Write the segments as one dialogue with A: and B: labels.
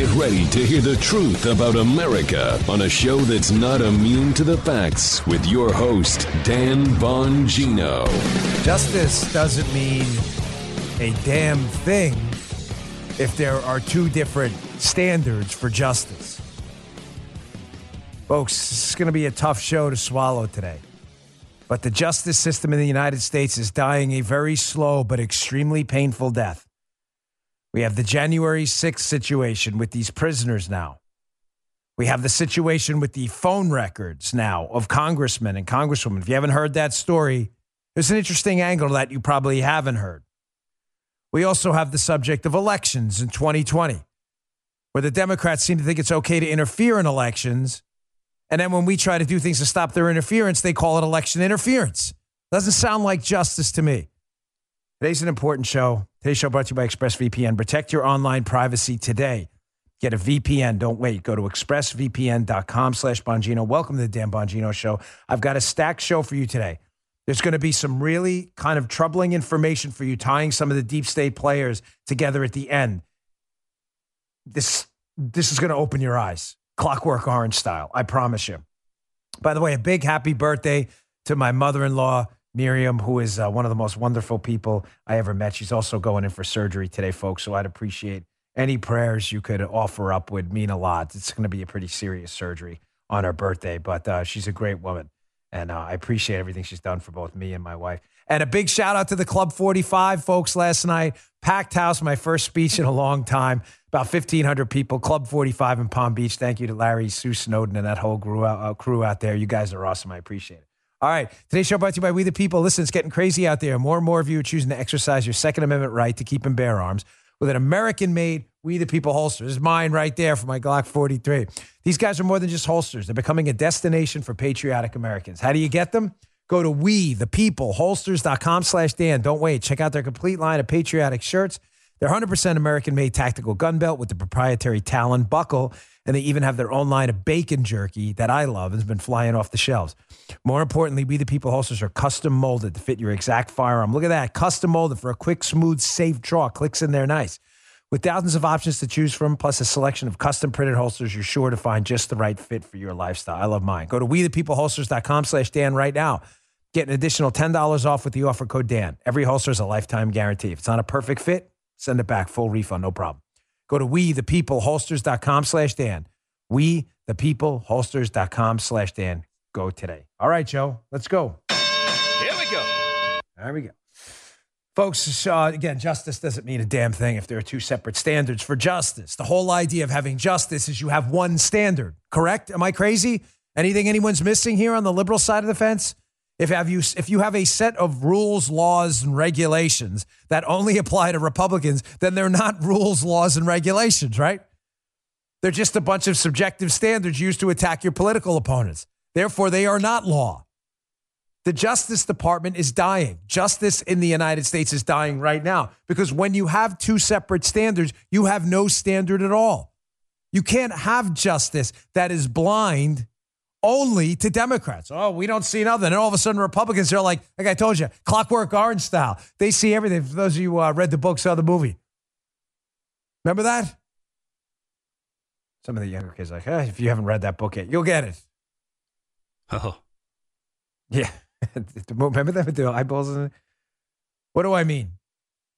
A: Get ready to hear the truth about America on a show that's not immune to the facts with your host, Dan Bongino.
B: Justice doesn't mean a damn thing if there are two different standards for justice. Folks, this is going to be a tough show to swallow today. But the justice system in the United States is dying a very slow but extremely painful death. We have the January 6th situation with these prisoners now. We have the situation with the phone records now of congressmen and congresswomen. If you haven't heard that story, there's an interesting angle that you probably haven't heard. We also have the subject of elections in 2020, where the Democrats seem to think it's okay to interfere in elections. And then when we try to do things to stop their interference, they call it election interference. Doesn't sound like justice to me. Today's an important show. Today's show brought to you by ExpressVPN. Protect your online privacy today. Get a VPN. Don't wait. Go to expressvpn.com slash Bongino. Welcome to the Dan Bongino Show. I've got a stacked show for you today. There's going to be some really kind of troubling information for you, tying some of the deep state players together at the end. This, this is going to open your eyes, clockwork orange style. I promise you. By the way, a big happy birthday to my mother in law, Miriam, who is uh, one of the most wonderful people I ever met. She's also going in for surgery today, folks. So I'd appreciate any prayers you could offer up would mean a lot. It's going to be a pretty serious surgery on her birthday, but uh, she's a great woman. And uh, I appreciate everything she's done for both me and my wife. And a big shout out to the Club 45 folks last night. Packed house, my first speech in a long time. About 1,500 people. Club 45 in Palm Beach. Thank you to Larry, Sue Snowden, and that whole crew out, uh, crew out there. You guys are awesome. I appreciate it. All right. Today's show brought to you by We the People. Listen, it's getting crazy out there. More and more of you are choosing to exercise your Second Amendment right to keep and bear arms with an American made We the People holster. This is mine right there for my Glock 43. These guys are more than just holsters, they're becoming a destination for patriotic Americans. How do you get them? Go to we the people holsters.com slash Dan. Don't wait. Check out their complete line of patriotic shirts. They're 100% American made tactical gun belt with the proprietary Talon buckle. And they even have their own line of bacon jerky that I love and has been flying off the shelves. More importantly, We the People holsters are custom molded to fit your exact firearm. Look at that. Custom molded for a quick, smooth, safe draw. Clicks in there nice. With thousands of options to choose from, plus a selection of custom printed holsters, you're sure to find just the right fit for your lifestyle. I love mine. Go to wethepeopleholsters.com slash Dan right now. Get an additional $10 off with the offer code Dan. Every holster is a lifetime guarantee. If it's not a perfect fit, send it back. Full refund, no problem. Go to wethepeopleholsters.com slash Dan. Wethepeopleholsters.com slash Dan. Go today. All right, Joe, let's go.
C: Here we go.
B: There we go. Folks, uh, again, justice doesn't mean a damn thing if there are two separate standards for justice. The whole idea of having justice is you have one standard, correct? Am I crazy? Anything anyone's missing here on the liberal side of the fence? If have you if you have a set of rules, laws, and regulations that only apply to Republicans, then they're not rules, laws, and regulations, right? They're just a bunch of subjective standards used to attack your political opponents. Therefore, they are not law. The Justice Department is dying. Justice in the United States is dying right now because when you have two separate standards, you have no standard at all. You can't have justice that is blind only to Democrats. Oh, we don't see nothing. And all of a sudden, Republicans are like, like I told you, clockwork orange style. They see everything. For those of you who uh, read the book, saw the movie. Remember that? Some of the younger kids are like, eh, if you haven't read that book yet, you'll get it.
C: Oh,
B: Yeah. Remember that with the eyeballs? In it? What do I mean?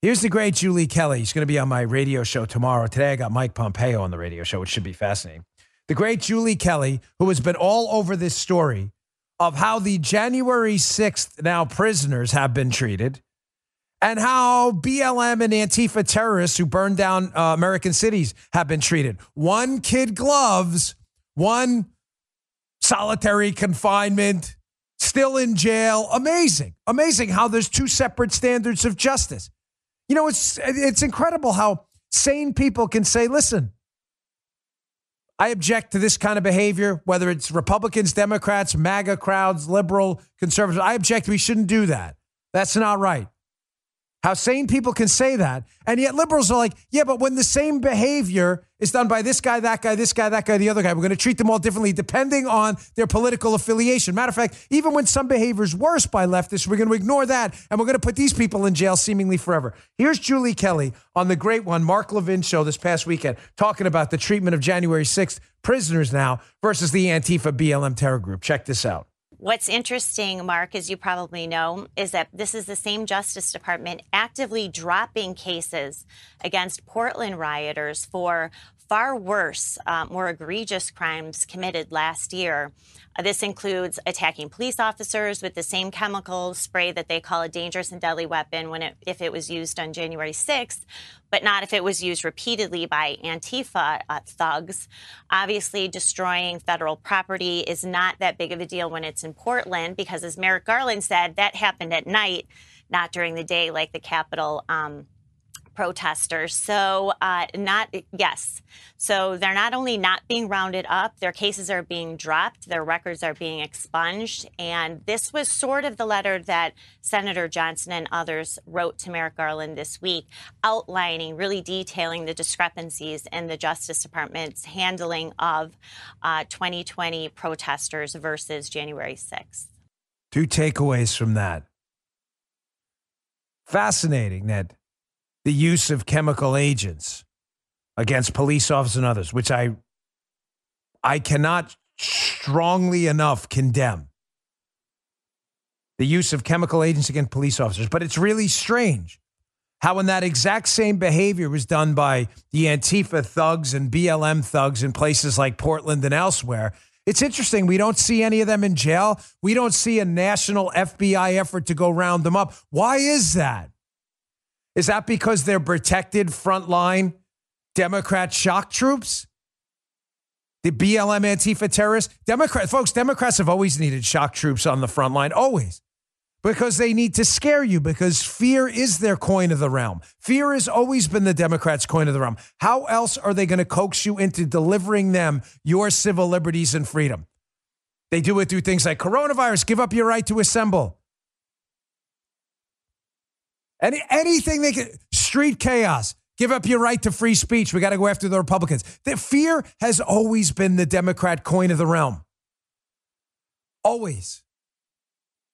B: Here's the great Julie Kelly. She's going to be on my radio show tomorrow. Today, I got Mike Pompeo on the radio show, which should be fascinating. The great Julie Kelly, who has been all over this story of how the January 6th now prisoners have been treated and how BLM and Antifa terrorists who burned down uh, American cities have been treated. One kid gloves, one solitary confinement, still in jail. Amazing. Amazing how there's two separate standards of justice. You know, it's it's incredible how sane people can say, listen, I object to this kind of behavior, whether it's Republicans, Democrats, MAGA crowds, liberal, conservatives. I object. We shouldn't do that. That's not right. How sane people can say that. And yet liberals are like, yeah, but when the same behavior is done by this guy, that guy, this guy, that guy, the other guy, we're going to treat them all differently depending on their political affiliation. Matter of fact, even when some behavior is worse by leftists, we're going to ignore that and we're going to put these people in jail seemingly forever. Here's Julie Kelly on the great one, Mark Levin show this past weekend, talking about the treatment of January 6th prisoners now versus the Antifa BLM terror group. Check this out.
D: What's interesting, Mark, as you probably know, is that this is the same Justice Department actively dropping cases against Portland rioters for far worse, uh, more egregious crimes committed last year. Uh, this includes attacking police officers with the same chemical spray that they call a dangerous and deadly weapon when it, if it was used on January 6th, but not if it was used repeatedly by Antifa uh, thugs. Obviously, destroying federal property is not that big of a deal when it's in Portland because, as Merrick Garland said, that happened at night, not during the day like the Capitol. Um, protesters. So, uh, not, yes. So, they're not only not being rounded up, their cases are being dropped, their records are being expunged. And this was sort of the letter that Senator Johnson and others wrote to Merrick Garland this week, outlining, really detailing the discrepancies in the Justice Department's handling of uh, 2020 protesters versus January 6th.
B: Two takeaways from that. Fascinating that the use of chemical agents against police officers and others, which I I cannot strongly enough condemn. The use of chemical agents against police officers, but it's really strange how when that exact same behavior was done by the Antifa thugs and BLM thugs in places like Portland and elsewhere, it's interesting. We don't see any of them in jail. We don't see a national FBI effort to go round them up. Why is that? Is that because they're protected frontline Democrat shock troops? The BLM Antifa terrorists? Democrat folks, Democrats have always needed shock troops on the front line, always. Because they need to scare you, because fear is their coin of the realm. Fear has always been the Democrats' coin of the realm. How else are they going to coax you into delivering them your civil liberties and freedom? They do it through things like coronavirus, give up your right to assemble. Any, anything they can, street chaos, give up your right to free speech. We got to go after the Republicans. The fear has always been the Democrat coin of the realm. Always.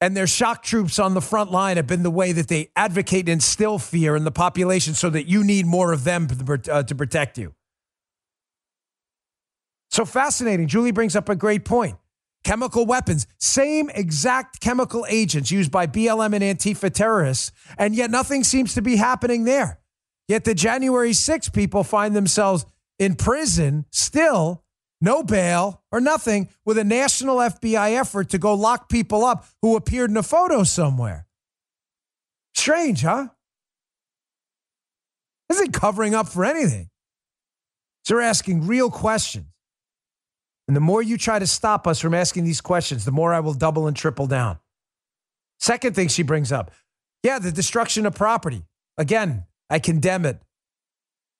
B: And their shock troops on the front line have been the way that they advocate and instill fear in the population so that you need more of them to, uh, to protect you. So fascinating. Julie brings up a great point chemical weapons, same exact chemical agents used by BLM and Antifa terrorists, and yet nothing seems to be happening there. Yet the January 6 people find themselves in prison still, no bail or nothing, with a national FBI effort to go lock people up who appeared in a photo somewhere. Strange, huh? Isn't covering up for anything. They're asking real questions. And the more you try to stop us from asking these questions, the more I will double and triple down. Second thing she brings up yeah, the destruction of property. Again, I condemn it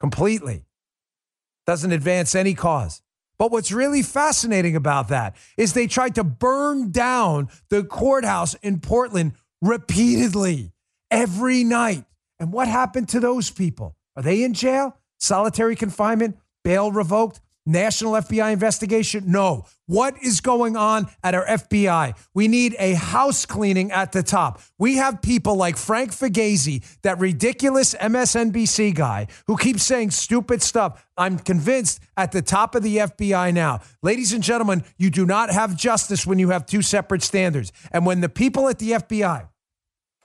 B: completely. Doesn't advance any cause. But what's really fascinating about that is they tried to burn down the courthouse in Portland repeatedly every night. And what happened to those people? Are they in jail? Solitary confinement? Bail revoked? National FBI investigation? No. What is going on at our FBI? We need a house cleaning at the top. We have people like Frank Figliuzzi, that ridiculous MSNBC guy who keeps saying stupid stuff. I'm convinced at the top of the FBI now. Ladies and gentlemen, you do not have justice when you have two separate standards. And when the people at the FBI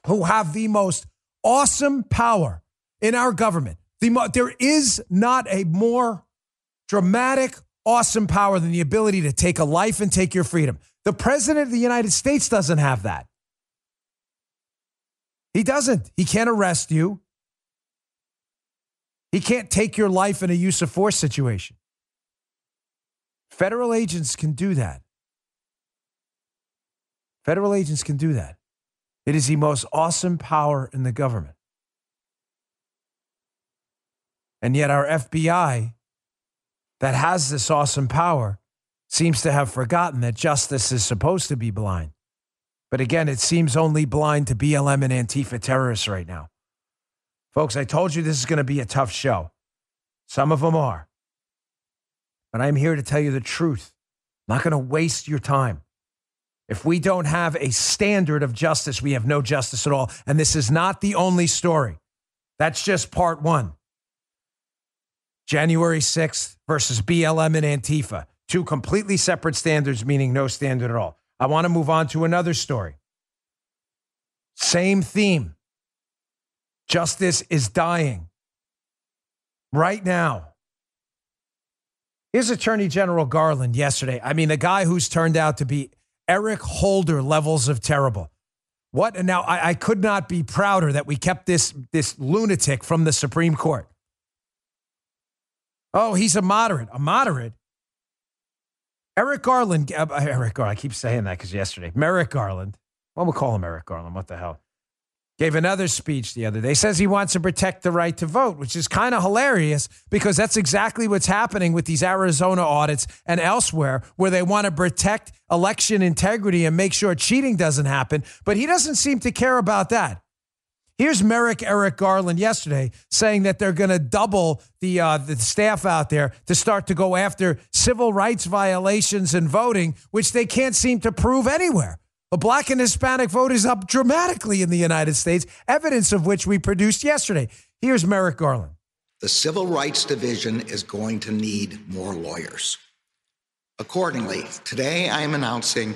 B: who have the most awesome power in our government, the mo- there is not a more dramatic, awesome power than the ability to take a life and take your freedom. The president of the United States doesn't have that. He doesn't. He can't arrest you. He can't take your life in a use of force situation. Federal agents can do that. Federal agents can do that. It is the most awesome power in the government. And yet, our FBI that has this awesome power seems to have forgotten that justice is supposed to be blind. But again, it seems only blind to BLM and Antifa terrorists right now. Folks, I told you this is going to be a tough show. Some of them are. But I'm here to tell you the truth. I'm not going to waste your time. If we don't have a standard of justice, we have no justice at all. And this is not the only story. That's just part one. January 6th versus BLM and Antifa. Two completely separate standards, meaning no standard at all. I want to move on to another story. Same theme. Justice is dying right now. Here's Attorney General Garland yesterday. I mean, the guy who's turned out to be Eric Holder levels of terrible. What? And now I, I could not be prouder that we kept this, this lunatic from the Supreme Court. Oh, he's a moderate. A moderate? Eric Garland, uh, Eric Garland, I keep saying that because yesterday, Merrick Garland, well, we'll call him Eric Garland. What the hell? Gave another speech the other day. Says he wants to protect the right to vote, which is kind of hilarious because that's exactly what's happening with these Arizona audits and elsewhere, where they want to protect election integrity and make sure cheating doesn't happen. But he doesn't seem to care about that. Here's Merrick Eric Garland yesterday saying that they're going to double the uh, the staff out there to start to go after civil rights violations and voting, which they can't seem to prove anywhere. The black and Hispanic vote is up dramatically in the United States, evidence of which we produced yesterday. Here's Merrick Garland.
E: The Civil Rights Division is going to need more lawyers. Accordingly, today I am announcing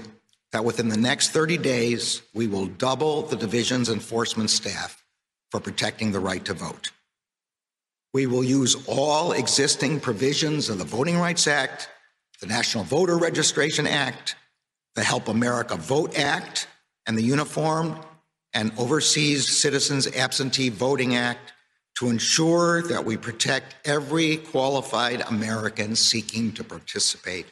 E: that within the next 30 days, we will double the division's enforcement staff for protecting the right to vote. We will use all existing provisions of the Voting Rights Act, the National Voter Registration Act, the Help America Vote Act, and the Uniform and Overseas Citizens Absentee Voting Act to ensure that we protect every qualified American seeking to participate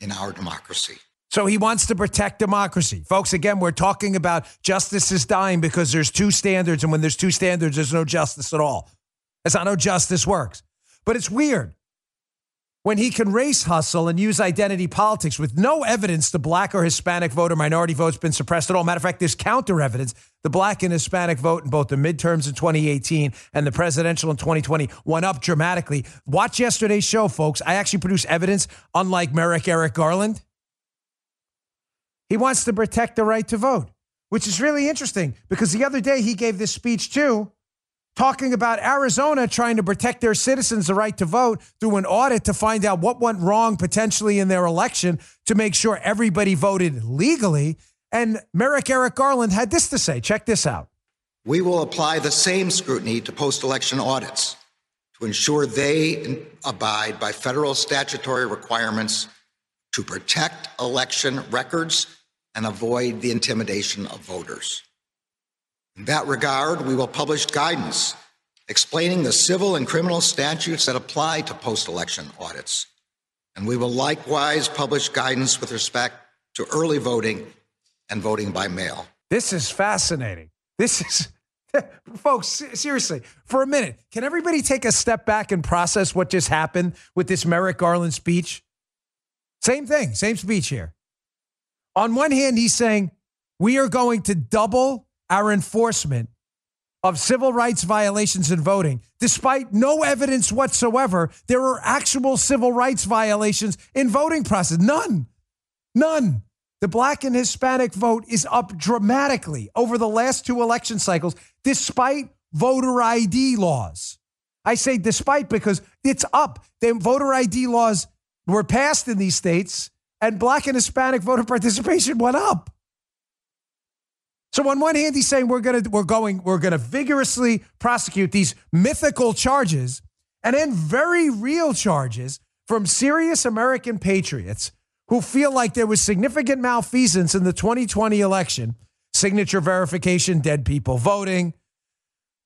E: in our democracy.
B: So he wants to protect democracy. Folks, again, we're talking about justice is dying because there's two standards. And when there's two standards, there's no justice at all. That's not how justice works. But it's weird when he can race hustle and use identity politics with no evidence the black or Hispanic voter minority vote's been suppressed at all. Matter of fact, there's counter evidence. The black and Hispanic vote in both the midterms in 2018 and the presidential in 2020 went up dramatically. Watch yesterday's show, folks. I actually produced evidence, unlike Merrick Eric Garland. He wants to protect the right to vote, which is really interesting because the other day he gave this speech too, talking about Arizona trying to protect their citizens the right to vote through an audit to find out what went wrong potentially in their election to make sure everybody voted legally. And Merrick Eric Garland had this to say. Check this out.
E: We will apply the same scrutiny to post election audits to ensure they abide by federal statutory requirements to protect election records and avoid the intimidation of voters. In that regard, we will publish guidance explaining the civil and criminal statutes that apply to post election audits. And we will likewise publish guidance with respect to early voting and voting by mail.
B: This is fascinating. This is, folks, seriously, for a minute, can everybody take a step back and process what just happened with this Merrick Garland speech? Same thing, same speech here. On one hand, he's saying we are going to double our enforcement of civil rights violations in voting, despite no evidence whatsoever. There are actual civil rights violations in voting process. None. None. The black and Hispanic vote is up dramatically over the last two election cycles, despite voter ID laws. I say despite because it's up. The voter ID laws were passed in these states and black and Hispanic voter participation went up. So on one hand, he's saying we're gonna we're going we're gonna vigorously prosecute these mythical charges and then very real charges from serious American patriots who feel like there was significant malfeasance in the 2020 election, signature verification, dead people voting,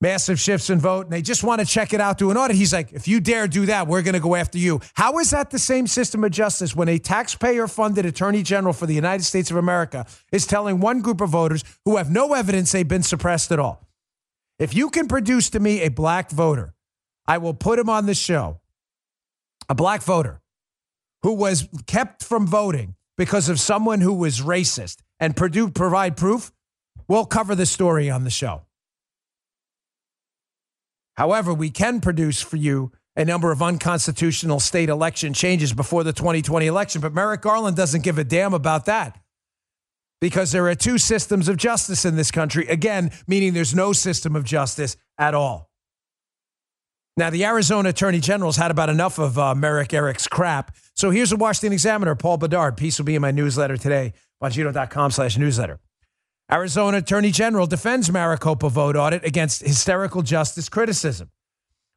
B: massive shifts in vote, and they just want to check it out through an audit. He's like, if you dare do that, we're going to go after you. How is that the same system of justice when a taxpayer funded attorney general for the United States of America is telling one group of voters who have no evidence they've been suppressed at all? If you can produce to me a black voter, I will put him on the show. A black voter who was kept from voting because of someone who was racist and Purdue provide proof, we'll cover the story on the show. However, we can produce for you a number of unconstitutional state election changes before the 2020 election. But Merrick Garland doesn't give a damn about that because there are two systems of justice in this country. Again, meaning there's no system of justice at all. Now, the Arizona Attorney General's had about enough of uh, Merrick Eric's crap. So here's a Washington Examiner, Paul Bedard. Piece will be in my newsletter today, bongino.com slash newsletter. Arizona Attorney General defends Maricopa vote audit against hysterical justice criticism.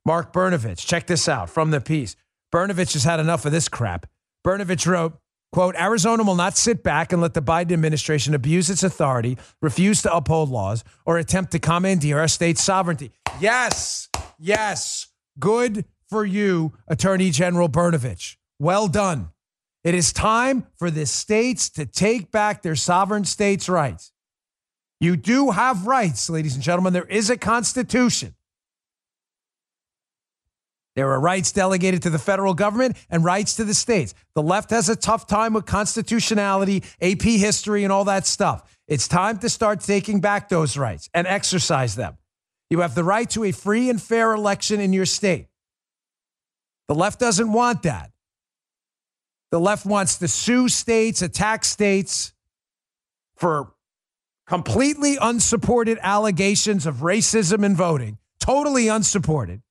B: Mark Brnovich, check this out from the piece. Brnovich has had enough of this crap. Brnovich wrote, quote, Arizona will not sit back and let the Biden administration abuse its authority, refuse to uphold laws, or attempt to commandeer our state's sovereignty. Yes, yes, good for you, Attorney General Brnovich. Well done. It is time for the states to take back their sovereign states' rights. You do have rights, ladies and gentlemen. There is a constitution. There are rights delegated to the federal government and rights to the states. The left has a tough time with constitutionality, AP history, and all that stuff. It's time to start taking back those rights and exercise them. You have the right to a free and fair election in your state. The left doesn't want that. The left wants to sue states, attack states for completely unsupported allegations of racism in voting, totally unsupported.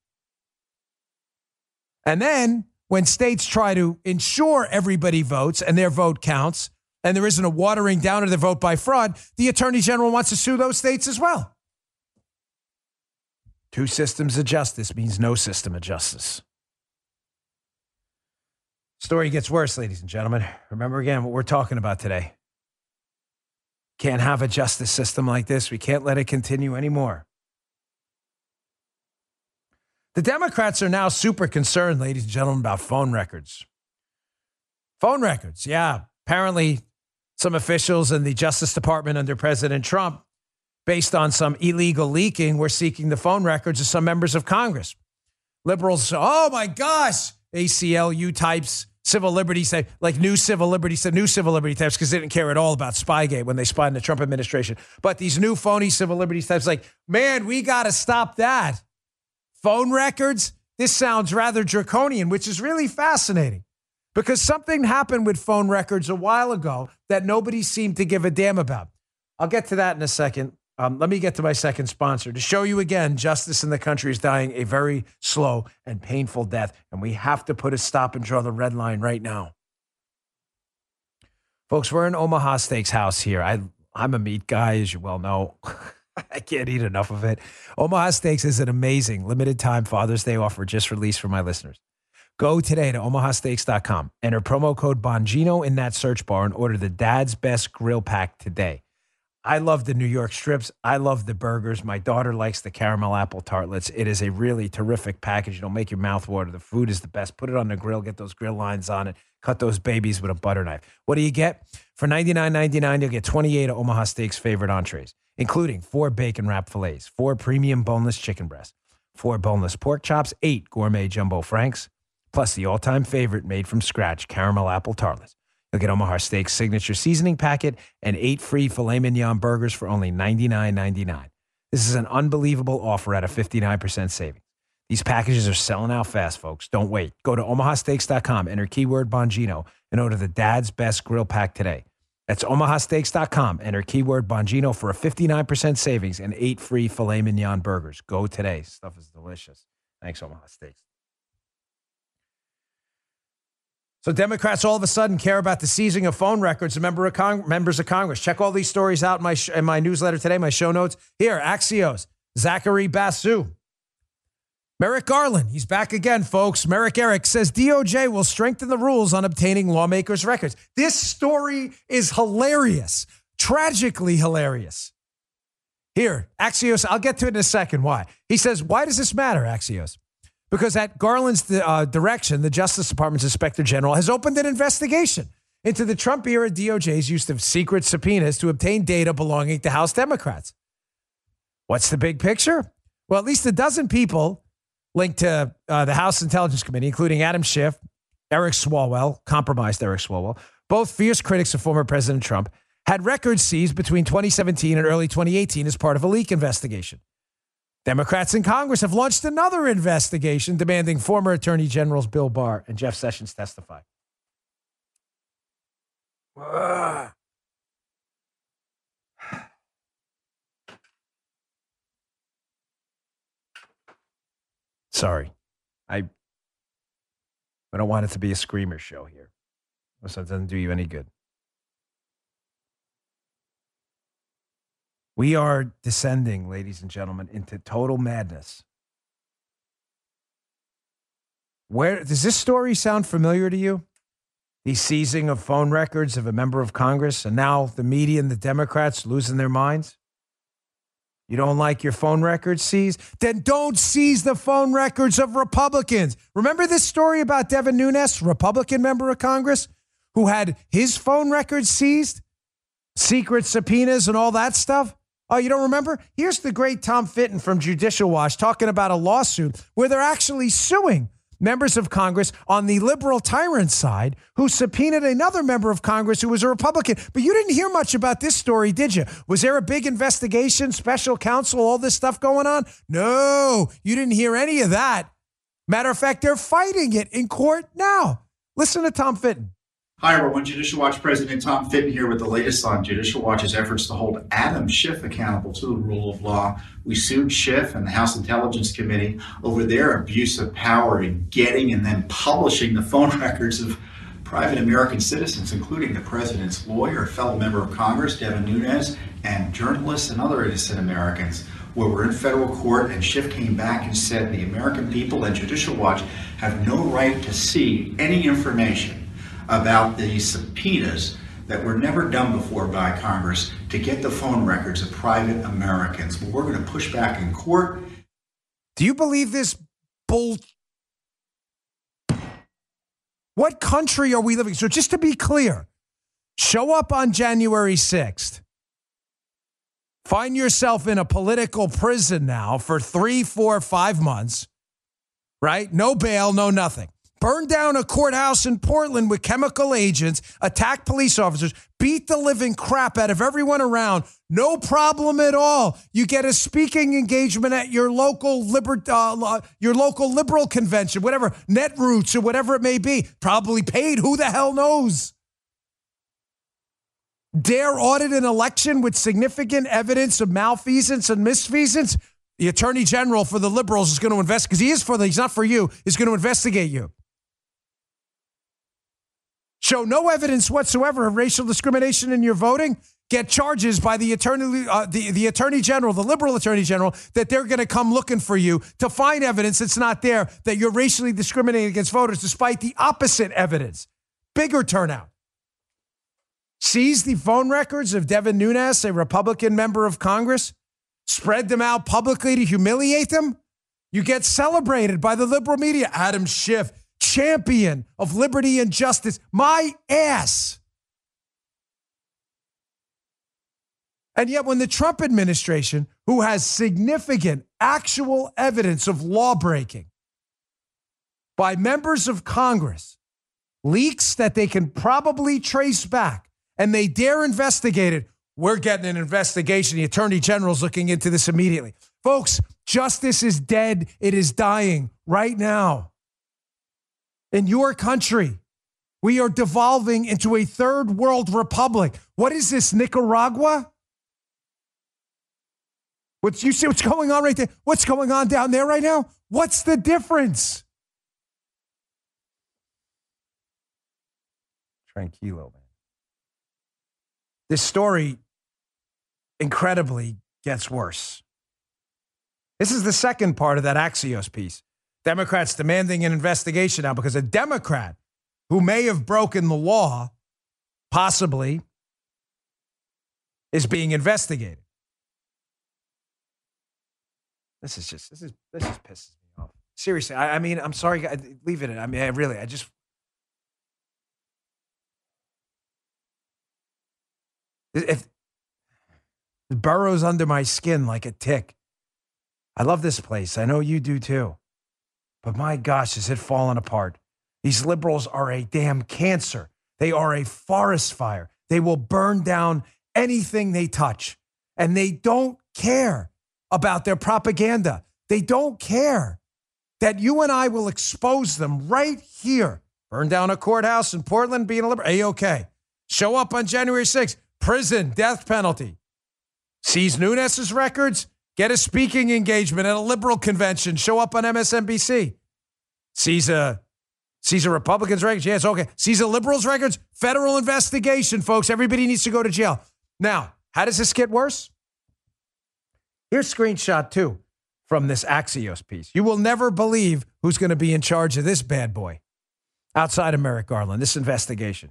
B: And then when states try to ensure everybody votes and their vote counts, and there isn't a watering down of the vote by fraud, the attorney general wants to sue those states as well. Two systems of justice means no system of justice. Story gets worse, ladies and gentlemen. Remember again what we're talking about today. Can't have a justice system like this. We can't let it continue anymore. The Democrats are now super concerned, ladies and gentlemen, about phone records. Phone records, yeah. Apparently, some officials in the Justice Department under President Trump, based on some illegal leaking, were seeking the phone records of some members of Congress. Liberals, oh my gosh, ACLU types, civil liberties, say like new civil liberties, the new civil liberty types, because they didn't care at all about Spygate when they spied in the Trump administration. But these new phony civil liberties types, like, man, we got to stop that phone records, this sounds rather draconian, which is really fascinating because something happened with phone records a while ago that nobody seemed to give a damn about. I'll get to that in a second. Um, let me get to my second sponsor to show you again justice in the country is dying a very slow and painful death, and we have to put a stop and draw the red line right now. Folks, we're in Omaha Steaks House here. I, I'm a meat guy, as you well know. I can't eat enough of it. Omaha Steaks is an amazing limited time Father's Day offer just released for my listeners. Go today to omahasteaks.com, enter promo code Bongino in that search bar, and order the Dad's Best Grill Pack today. I love the New York strips. I love the burgers. My daughter likes the caramel apple tartlets. It is a really terrific package. It'll make your mouth water. The food is the best. Put it on the grill, get those grill lines on it, cut those babies with a butter knife. What do you get? For $99.99, you'll get 28 of Omaha Steaks' favorite entrees including four bacon wrap fillets, four premium boneless chicken breasts, four boneless pork chops, eight gourmet jumbo franks, plus the all time favorite made from scratch caramel apple tartlets. You'll get Omaha Steak's signature seasoning packet and eight free filet mignon burgers for only $99.99. This is an unbelievable offer at a 59% savings. These packages are selling out fast, folks. Don't wait. Go to omahasteaks.com, enter keyword Bongino, and order the Dad's Best Grill Pack today. That's omahasteaks.com. Enter keyword Bongino for a 59% savings and eight free filet mignon burgers. Go today. Stuff is delicious. Thanks, Omaha Steaks. So Democrats all of a sudden care about the seizing of phone records of, member of Cong- members of Congress. Check all these stories out in my, sh- in my newsletter today, my show notes. Here, Axios, Zachary Basu. Merrick Garland, he's back again, folks. Merrick Eric says DOJ will strengthen the rules on obtaining lawmakers' records. This story is hilarious, tragically hilarious. Here, Axios, I'll get to it in a second. Why? He says, Why does this matter, Axios? Because at Garland's uh, direction, the Justice Department's Inspector General has opened an investigation into the Trump era DOJ's use of secret subpoenas to obtain data belonging to House Democrats. What's the big picture? Well, at least a dozen people linked to uh, the House Intelligence Committee, including Adam Schiff, Eric Swalwell, compromised Eric Swalwell, both fierce critics of former President Trump, had records seized between 2017 and early 2018 as part of a leak investigation. Democrats in Congress have launched another investigation demanding former Attorney Generals Bill Barr and Jeff Sessions testify. Sorry. I I don't want it to be a screamer show here. So it doesn't do you any good. We are descending, ladies and gentlemen, into total madness. Where does this story sound familiar to you? The seizing of phone records of a member of Congress, and now the media and the Democrats losing their minds? You don't like your phone records seized? Then don't seize the phone records of Republicans. Remember this story about Devin Nunes, Republican member of Congress, who had his phone records seized? Secret subpoenas and all that stuff? Oh, you don't remember? Here's the great Tom Fitton from Judicial Watch talking about a lawsuit where they're actually suing members of Congress on the liberal tyrant side who subpoenaed another member of Congress who was a Republican. But you didn't hear much about this story, did you? Was there a big investigation, special counsel, all this stuff going on? No, you didn't hear any of that. Matter of fact, they're fighting it in court now. Listen to Tom Fitton.
F: Hi, everyone. Judicial Watch President Tom Fitton here with the latest on Judicial Watch's efforts to hold Adam Schiff accountable to the rule of law. We sued Schiff and the House Intelligence Committee over their abuse of power in getting and then publishing the phone records of private American citizens, including the president's lawyer, fellow member of Congress, Devin Nunes, and journalists and other innocent Americans. Where we're in federal court, and Schiff came back and said the American people and Judicial Watch have no right to see any information about the subpoenas that were never done before by Congress to get the phone records of private Americans. But we're going to push back in court.
B: Do you believe this bull? What country are we living? So just to be clear, show up on January 6th. Find yourself in a political prison now for three, four, five months, right? No bail, no nothing burn down a courthouse in Portland with chemical agents, attack police officers, beat the living crap out of everyone around. No problem at all. You get a speaking engagement at your local liber- uh, your local liberal convention, whatever, Netroots or whatever it may be. Probably paid. Who the hell knows? Dare audit an election with significant evidence of malfeasance and misfeasance. The attorney general for the liberals is going to invest because he is for the, he's not for you, is going to investigate you show no evidence whatsoever of racial discrimination in your voting, get charges by the attorney, uh, the, the attorney general, the liberal attorney general, that they're going to come looking for you to find evidence that's not there that you're racially discriminating against voters, despite the opposite evidence. Bigger turnout. Seize the phone records of Devin Nunes, a Republican member of Congress, spread them out publicly to humiliate them. You get celebrated by the liberal media. Adam Schiff champion of liberty and justice. My ass. And yet, when the Trump administration, who has significant actual evidence of law breaking by members of Congress, leaks that they can probably trace back and they dare investigate it, we're getting an investigation. The attorney general's looking into this immediately. Folks, justice is dead. It is dying right now in your country. We are devolving into a third world republic. What is this, Nicaragua? What's you see what's going on right there? What's going on down there right now? What's the difference? Tranquilo, man. This story incredibly gets worse. This is the second part of that Axios piece. Democrats demanding an investigation now because a Democrat who may have broken the law, possibly, is being investigated. This is just this is this just pisses me off. Seriously, I, I mean, I'm sorry, leave it. I mean, I really, I just. If it burrows under my skin like a tick. I love this place. I know you do too. But my gosh, is it fallen apart? These liberals are a damn cancer. They are a forest fire. They will burn down anything they touch, and they don't care. about their propaganda. They don't care that you and I will expose them right here. Burn down a courthouse in Portland, being a liberal, A-OK. Show up on January 6th, prison, death penalty. Seize Nunes's records, get a speaking engagement at a liberal convention, show up on MSNBC. Seize a Seize a Republicans' records. Yes, okay. Seize a liberals' records. Federal investigation, folks. Everybody needs to go to jail. Now, how does this get worse? Here's screenshot two from this Axios piece. You will never believe who's going to be in charge of this bad boy outside of Merrick Garland, this investigation.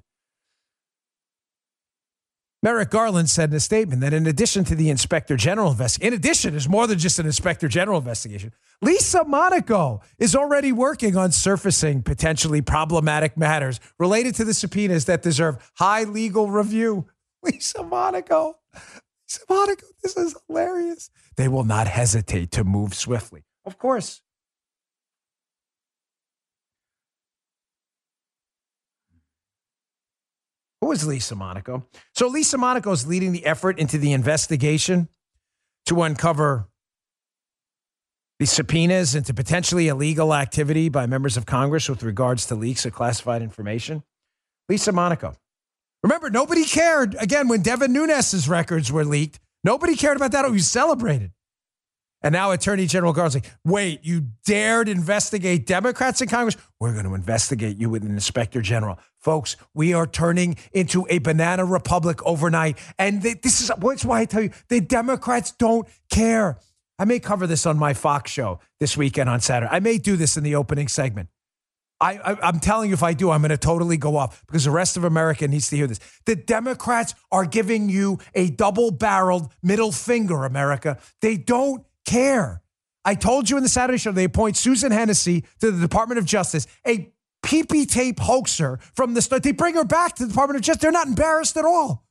B: Merrick Garland said in a statement that in addition to the inspector general investigation, in addition, is more than just an inspector general investigation. Lisa Monaco is already working on surfacing potentially problematic matters related to the subpoenas that deserve high legal review. Lisa Monaco. Lisa Monaco, this is hilarious. They will not hesitate to move swiftly. Of course. Who is Lisa Monaco? So Lisa Monaco is leading the effort into the investigation to uncover the subpoenas into potentially illegal activity by members of Congress with regards to leaks of classified information. Lisa Monaco. Remember, nobody cared again when Devin Nunes's records were leaked. Nobody cared about that. It was celebrated. And now Attorney General Garland's like, wait, you dared investigate Democrats in Congress? We're going to investigate you with an inspector general. Folks, we are turning into a banana republic overnight. And they, this is what's why I tell you the Democrats don't care. I may cover this on my Fox show this weekend on Saturday. I may do this in the opening segment. I, I, am telling you, if I do, I'm going to totally go off because the rest of America needs to hear this. The Democrats are giving you a double barreled middle finger, America. They don't care. I told you in the Saturday show they appoint Susan Hennessy to the Department of Justice, a PP tape hoaxer from the start. They bring her back to the Department of Justice. They're not embarrassed at all.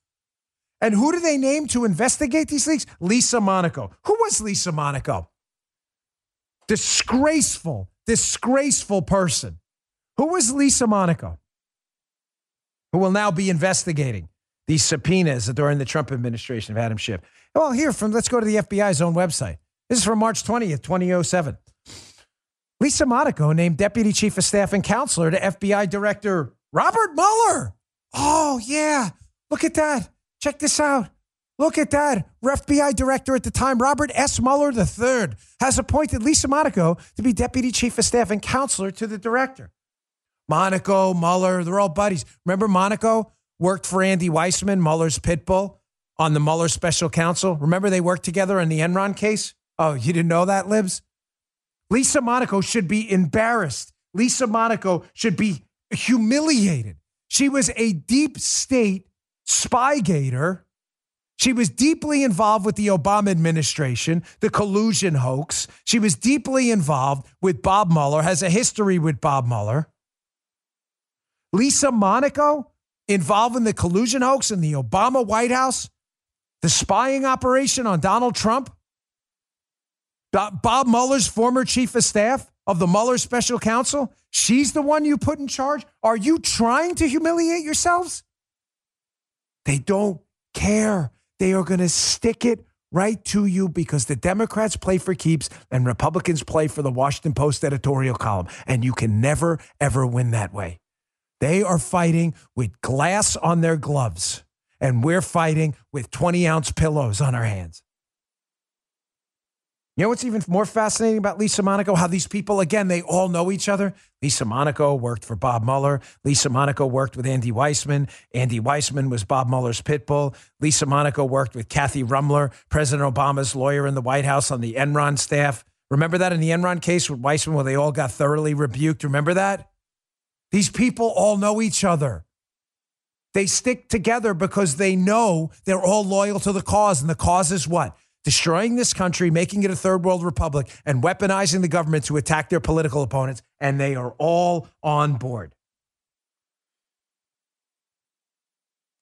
B: And who do they name to investigate these leaks? Lisa Monaco. Who was Lisa Monaco? Disgraceful, disgraceful person. Who was Lisa Monaco? Who will now be investigating these subpoenas during the Trump administration of Adam Schiff. Well, here from let's go to the FBI's own website. This is from March 20th, 2007. Lisa Monaco named Deputy Chief of Staff and Counselor to FBI Director Robert Mueller. Oh, yeah. Look at that. Check this out. Look at that. FBI Director at the time, Robert S. Mueller III, has appointed Lisa Monaco to be Deputy Chief of Staff and Counselor to the Director. Monaco, Mueller, they're all buddies. Remember, Monaco worked for Andy Weissmann, Mueller's pit bull, on the Mueller special counsel. Remember, they worked together in the Enron case? Oh, you didn't know that, Libs? Lisa Monaco should be embarrassed. Lisa Monaco should be humiliated. She was a deep state spy gator. She was deeply involved with the Obama administration, the collusion hoax. She was deeply involved with Bob Mueller, has a history with Bob Mueller. Lisa Monaco involved in the collusion hoax in the Obama White House, the spying operation on Donald Trump. Bob Mueller's former chief of staff of the Mueller special counsel, she's the one you put in charge. Are you trying to humiliate yourselves? They don't care. They are going to stick it right to you because the Democrats play for keeps and Republicans play for the Washington Post editorial column. And you can never, ever win that way. They are fighting with glass on their gloves, and we're fighting with 20 ounce pillows on our hands. You know what's even more fascinating about Lisa Monaco? How these people, again, they all know each other. Lisa Monaco worked for Bob Mueller. Lisa Monaco worked with Andy Weissmann. Andy Weissmann was Bob Mueller's pit bull. Lisa Monaco worked with Kathy Ruemmler, President Obama's lawyer in the White House on the Enron staff. Remember that in the Enron case with Weissmann where they all got thoroughly rebuked? Remember that? These people all know each other. They stick together because they know they're all loyal to the cause. And the cause is what? Destroying this country, making it a third world republic, and weaponizing the government to attack their political opponents. And they are all on board.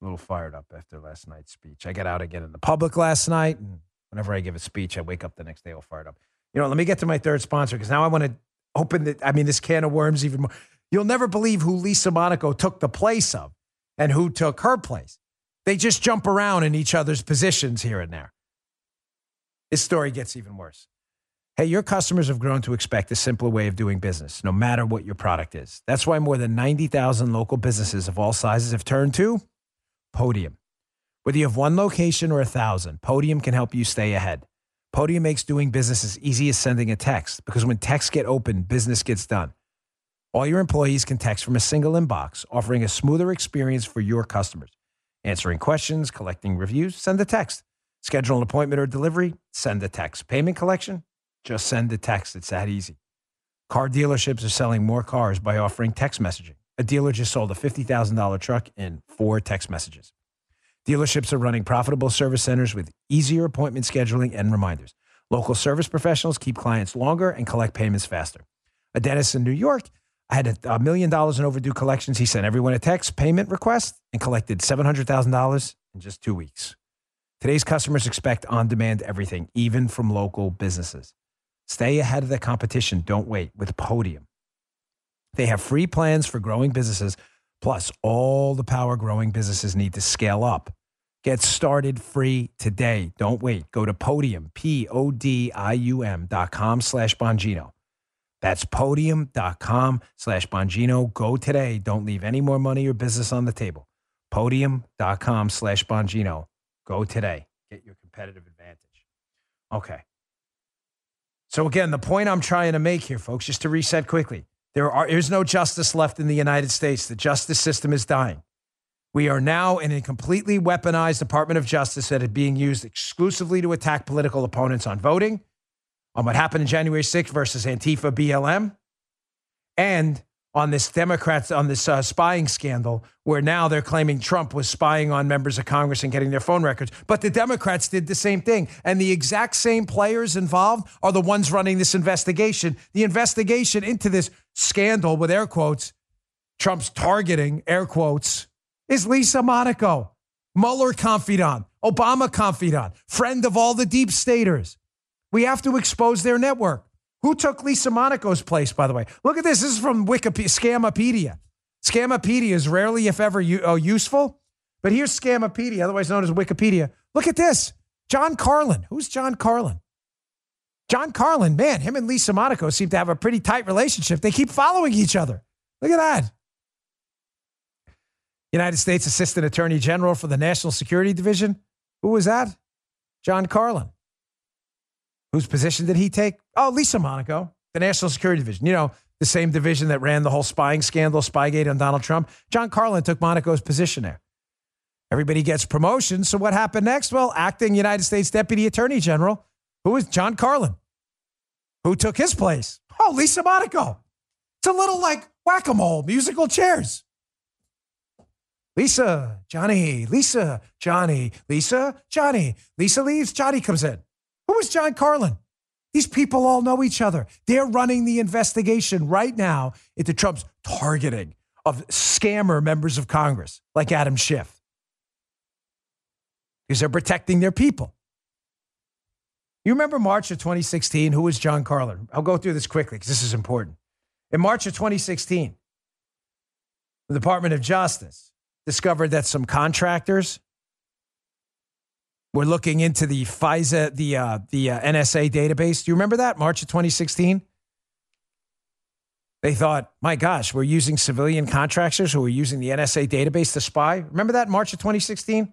B: A little fired up after last night's speech. I got out again in the public last night. And whenever I give a speech, I wake up the next day all fired up. You know, let me get to my third sponsor because now I want to open the, I mean, this can of worms even more. You'll never believe who Lisa Monaco took the place of and who took her place. They just jump around in each other's positions here and there. This story gets even worse. Hey, your customers have grown to expect a simpler way of doing business, no matter what your product is. That's why more than 90,000 local businesses of all sizes have turned to Podium. Whether you have one location or a thousand, Podium can help you stay ahead. Podium makes doing business as easy as sending a text because when texts get opened, business gets done. All your employees can text from a single inbox, offering a smoother experience for your customers. Answering questions, collecting reviews, send a text. Schedule an appointment or delivery, send a text. Payment collection, just send a text. It's that easy. Car dealerships are selling more cars by offering text messaging. A dealer just sold a $50,000 truck in four text messages. Dealerships are running profitable service centers with easier appointment scheduling and reminders. Local service professionals keep clients longer and collect payments faster. A dentist in New York had a million dollars in overdue collections. He sent everyone a text payment request and collected $700,000 in just two weeks. Today's customers expect on demand everything, even from local businesses. Stay ahead of the competition. Don't wait with Podium. They have free plans for growing businesses, plus all the power growing businesses need to scale up. Get started free today. Don't wait. Go to podium, P O D I U M dot com slash Bongino. That's podium.com slash Bongino. Go today. Don't leave any more money or business on the table. Podium.com slash Bongino. Go today. Get your competitive advantage. Okay. So, again, the point I'm trying to make here, folks, just to reset quickly there are, there's no justice left in the United States. The justice system is dying. We are now in a completely weaponized Department of Justice that is being used exclusively to attack political opponents on voting, on what happened in January 6th versus Antifa BLM, and on this Democrats on this uh, spying scandal, where now they're claiming Trump was spying on members of Congress and getting their phone records. But the Democrats did the same thing, and the exact same players involved are the ones running this investigation. The investigation into this scandal, with air quotes, Trump's targeting air quotes, is Lisa Monaco, Mueller confidant, Obama confidant, friend of all the deep staters. We have to expose their network. Who took Lisa Monaco's place, by the way? Look at this. This is from Wikipedia, Scamopedia. Scamopedia is rarely, if ever, uh, useful. But here's Scamopedia, otherwise known as Wikipedia. Look at this. John Carlin. Who's John Carlin? John Carlin, man, him and Lisa Monaco seem to have a pretty tight relationship. They keep following each other. Look at that. United States Assistant Attorney General for the National Security Division. Who was that? John Carlin. Whose position did he take? Oh, Lisa Monaco, the National Security Division. You know, the same division that ran the whole spying scandal, Spygate on Donald Trump. John Carlin took Monaco's position there. Everybody gets promotion. So what happened next? Well, acting United States Deputy Attorney General, who is John Carlin. Who took his place? Oh, Lisa Monaco. It's a little like whack a mole, musical chairs. Lisa, Johnny, Lisa, Johnny, Lisa, Johnny. Lisa leaves, Johnny comes in. Who is John Carlin? These people all know each other. They're running the investigation right now into Trump's targeting of scammer members of Congress like Adam Schiff because they're protecting their people. You remember March of 2016? Who was John Carlin? I'll go through this quickly because this is important. In March of 2016, the Department of Justice discovered that some contractors we're looking into the FISA, the uh, the uh, NSA database. Do you remember that March of 2016? They thought, my gosh, we're using civilian contractors who are using the NSA database to spy. Remember that March of 2016?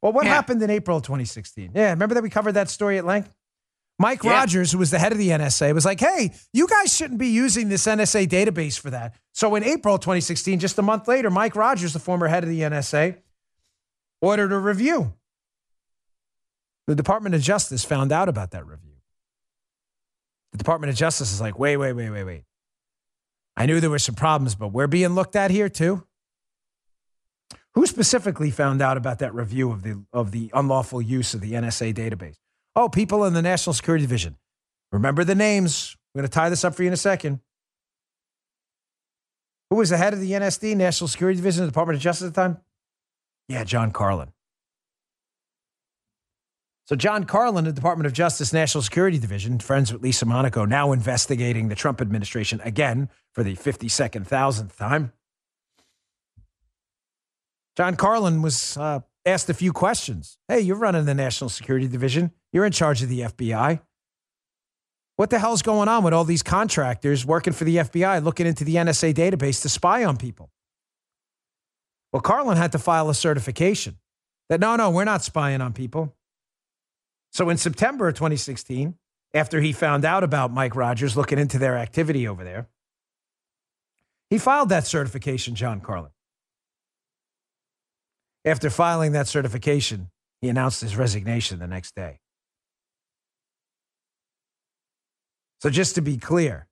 B: Well, what yeah. happened in April of 2016? Yeah, remember that we covered that story at length? Mike yeah. Rogers, who was the head of the NSA, was like, hey, you guys shouldn't be using this NSA database for that. So in April 2016, just a month later, Mike Rogers, the former head of the NSA, ordered a review the Department of Justice found out about that review. The Department of Justice is like, wait, wait, wait, wait, wait. I knew there were some problems, but we're being looked at here too. Who specifically found out about that review of the of the unlawful use of the NSA database? Oh, people in the National Security Division. Remember the names. I'm going to tie this up for you in a second. Who was the head of the NSD, National Security Division, the Department of Justice at the time? Yeah, John Carlin. So, John Carlin, the Department of Justice National Security Division, friends with Lisa Monaco, now investigating the Trump administration again for the 52nd thousandth time. John Carlin was uh, asked a few questions. Hey, you're running the National Security Division. You're in charge of the FBI. What the hell's going on with all these contractors working for the FBI looking into the NSA database to spy on people? Well, Carlin had to file a certification that no, no, we're not spying on people. So in September of 2016, after he found out about Mike Rogers looking into their activity over there, he filed that certification, John Carlin. After filing that certification, he announced his resignation the next day. So, just to be clear,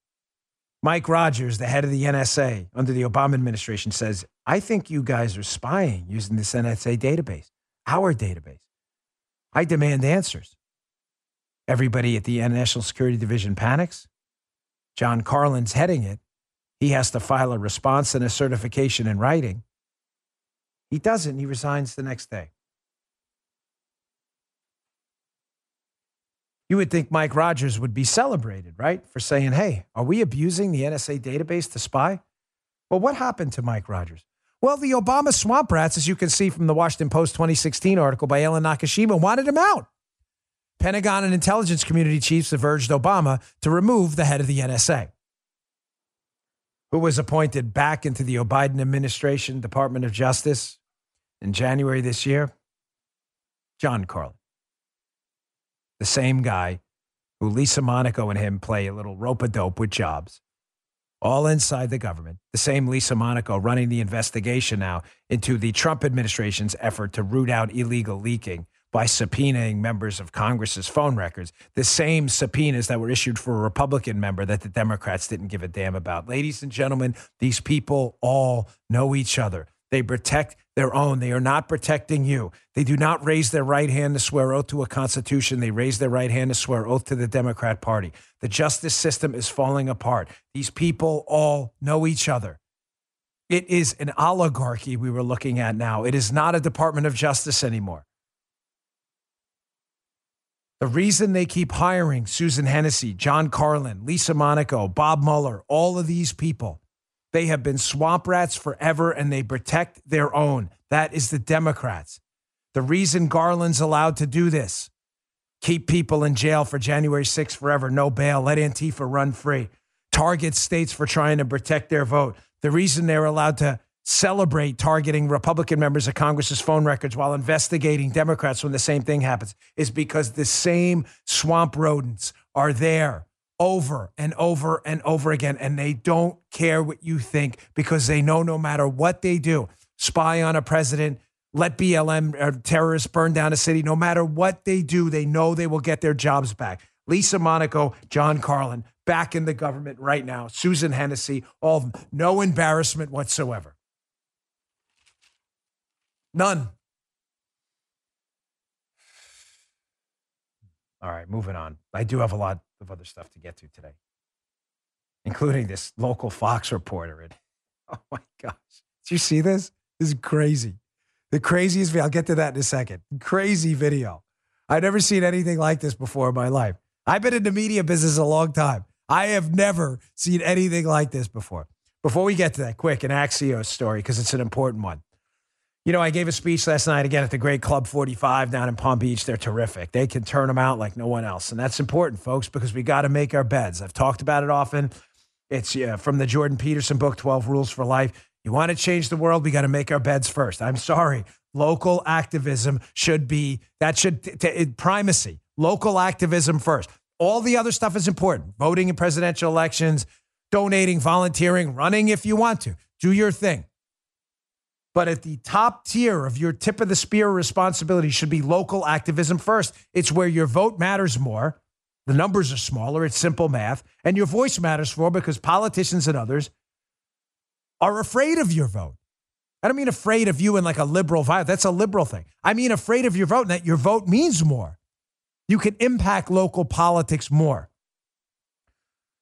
B: Mike Rogers, the head of the NSA under the Obama administration, says, I think you guys are spying using this NSA database, our database. I demand answers. Everybody at the National Security Division panics. John Carlin's heading it. He has to file a response and a certification in writing. He doesn't. He resigns the next day. You would think Mike Rogers would be celebrated, right? For saying, hey, are we abusing the NSA database to spy? Well, what happened to Mike Rogers? Well, the Obama swamp rats, as you can see from the Washington Post 2016 article by Ellen Nakashima, wanted him out. Pentagon and intelligence community chiefs have urged Obama to remove the head of the NSA, who was appointed back into the Biden administration Department of Justice in January this year. John Carlin the same guy who Lisa Monaco and him play a little rope a dope with jobs, all inside the government. The same Lisa Monaco running the investigation now into the Trump administration's effort to root out illegal leaking by subpoenaing members of Congress's phone records, the same subpoenas that were issued for a Republican member that the Democrats didn't give a damn about. Ladies and gentlemen, these people all know each other. They protect their own. They are not protecting you. They do not raise their right hand to swear oath to a constitution. They raise their right hand to swear oath to the Democrat Party. The justice system is falling apart. These people all know each other. It is an oligarchy we were looking at now. It is not a Department of Justice anymore. The reason they keep hiring Susan Hennessey, John Carlin, Lisa Monaco, Bob Mueller, all of these people they have been swamp rats forever and they protect their own. That is the Democrats. The reason Garland's allowed to do this keep people in jail for January 6th forever, no bail, let Antifa run free, target states for trying to protect their vote. The reason they're allowed to celebrate targeting Republican members of Congress's phone records while investigating Democrats when the same thing happens is because the same swamp rodents are there over and over and over again. And they don't care what you think because they know no matter what they do, spy on a president, let BLM or uh, terrorists burn down a city, no matter what they do, they know they will get their jobs back. Lisa Monaco, John Carlin, back in the government right now. Susan Hennessey, all of them. No embarrassment whatsoever. None. All right, moving on. I do have a lot of other stuff to get to today, including this local Fox reporter. And oh my gosh, did you see this? This is crazy. The craziest video. I'll get to that in a second. Crazy video. I've never seen anything like this before in my life. I've been in the media business a long time. I have never seen anything like this before. Before we get to that, quick, an Axios story, because it's an important one. You know, I gave a speech last night again at the great Club 45 down in Palm Beach. They're terrific. They can turn them out like no one else. And that's important, folks, because we got to make our beds. I've talked about it often. It's yeah, from the Jordan Peterson book, 12 Rules for Life. You want to change the world, we got to make our beds first. I'm sorry. Local activism should be, that should, t- t- primacy. Local activism first. All the other stuff is important. Voting in presidential elections, donating, volunteering, running if you want to. Do your thing. But at the top tier of your tip of the spear responsibility should be local activism first. It's where your vote matters more. The numbers are smaller. It's simple math. And your voice matters more because politicians and others are afraid of your vote. I don't mean afraid of you in like a liberal vibe. That's a liberal thing. I mean afraid of your vote and that your vote means more. You can impact local politics more.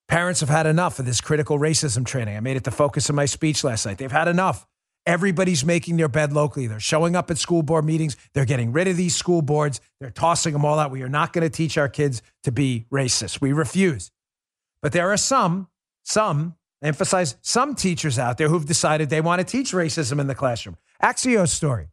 B: Parents have had enough of this critical racism training. I made it the focus of my speech last night. They've had enough. Everybody's making their bed locally. They're showing up at school board meetings. They're getting rid of these school boards. They're tossing them all out. We are not going to teach our kids to be racist. We refuse. But there are some, some, emphasize some teachers out there who've decided they want to teach racism in the classroom. Axios story.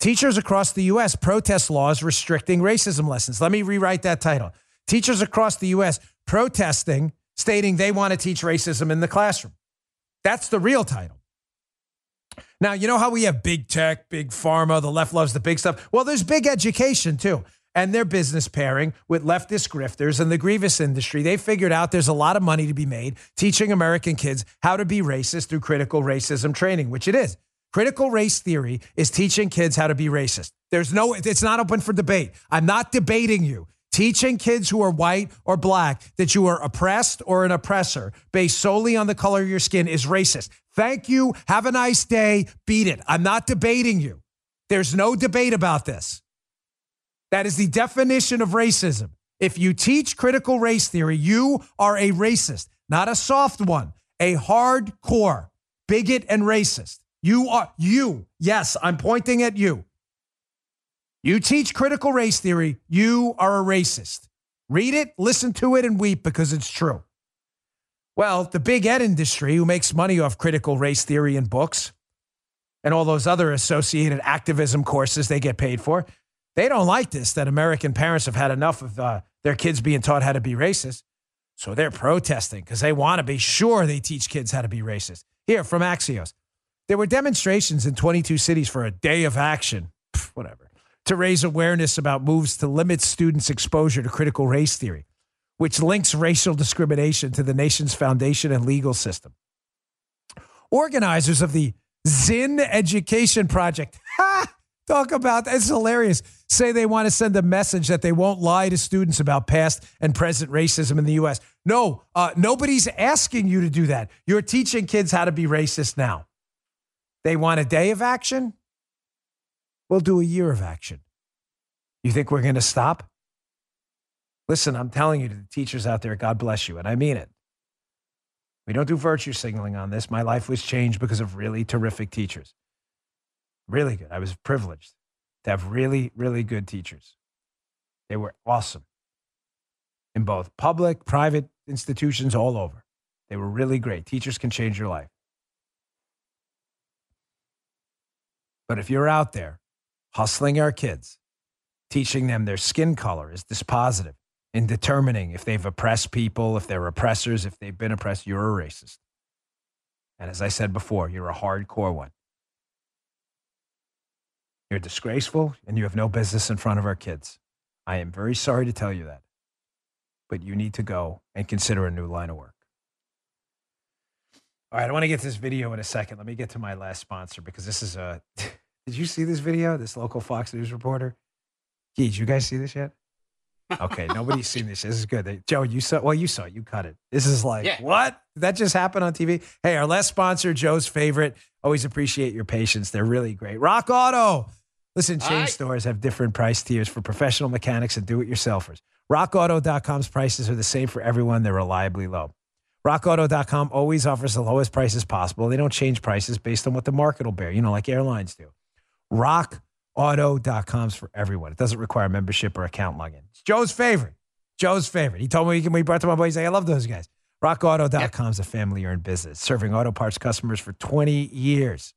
B: Teachers across the U.S. protest laws restricting racism lessons. Let me rewrite that title. Teachers across the U.S. protesting, stating they want to teach racism in the classroom. That's the real title. Now, you know how we have big tech, big pharma, the left loves the big stuff? Well, there's big education too. And their business pairing with leftist grifters and the grievous industry, they figured out there's a lot of money to be made teaching American kids how to be racist through critical racism training, which it is. Critical race theory is teaching kids how to be racist. There's no, it's not open for debate. I'm not debating you. Teaching kids who are white or black that you are oppressed or an oppressor based solely on the color of your skin is racist. Thank you. Have a nice day. Beat it. I'm not debating you. There's no debate about this. That is the definition of racism. If you teach critical race theory, you are a racist, not a soft one, a hardcore bigot and racist. You are you. Yes, I'm pointing at you. You teach critical race theory, you are a racist. Read it, listen to it, and weep because it's true. Well, the big ed industry, who makes money off critical race theory and books and all those other associated activism courses they get paid for, they don't like this that American parents have had enough of uh, their kids being taught how to be racist. So they're protesting because they want to be sure they teach kids how to be racist. Here from Axios. There were demonstrations in 22 cities for a day of action, Pff, whatever, to raise awareness about moves to limit students' exposure to critical race theory, which links racial discrimination to the nation's foundation and legal system. Organizers of the Zinn Education Project, ha, talk about that's hilarious, say they want to send a message that they won't lie to students about past and present racism in the U.S. No, uh, nobody's asking you to do that. You're teaching kids how to be racist now. They want a day of action? We'll do a year of action. You think we're going to stop? Listen, I'm telling you to the teachers out there, God bless you, and I mean it. We don't do virtue signaling on this. My life was changed because of really terrific teachers. Really good. I was privileged to have really, really good teachers. They were awesome in both public, private institutions all over. They were really great. Teachers can change your life. But if you're out there hustling our kids, teaching them their skin color is dispositive in determining if they've oppressed people, if they're oppressors, if they've been oppressed, you're a racist. And as I said before, you're a hardcore one. You're disgraceful and you have no business in front of our kids. I am very sorry to tell you that. But you need to go and consider a new line of work. All right, I want to get this video in a second. Let me get to my last sponsor because this is a. Did you see this video? This local Fox News reporter. Gee, did you guys see this yet? Okay, nobody's seen this. This is good. They, Joe, you saw. Well, you saw. it. You cut it. This is like
C: Yeah.
B: what? Did that just happened on TV? Hey, our last sponsor, Joe's favorite. Always appreciate your patience. They're really great. Rock Auto. Listen, chain
C: Aye.
B: stores have different price tiers for professional mechanics and do-it-yourselfers. RockAuto.com's prices are the same for everyone. They're reliably low. RockAuto.com always offers the lowest prices possible. They don't change prices based on what the market will bear, you know, like airlines do. RockAuto.com's for everyone. It doesn't require membership or account login. It's Joe's favorite. Joe's favorite. He told me when he brought to my boys, I love those guys. RockAuto.com is a family owned business serving auto parts customers for 20 years.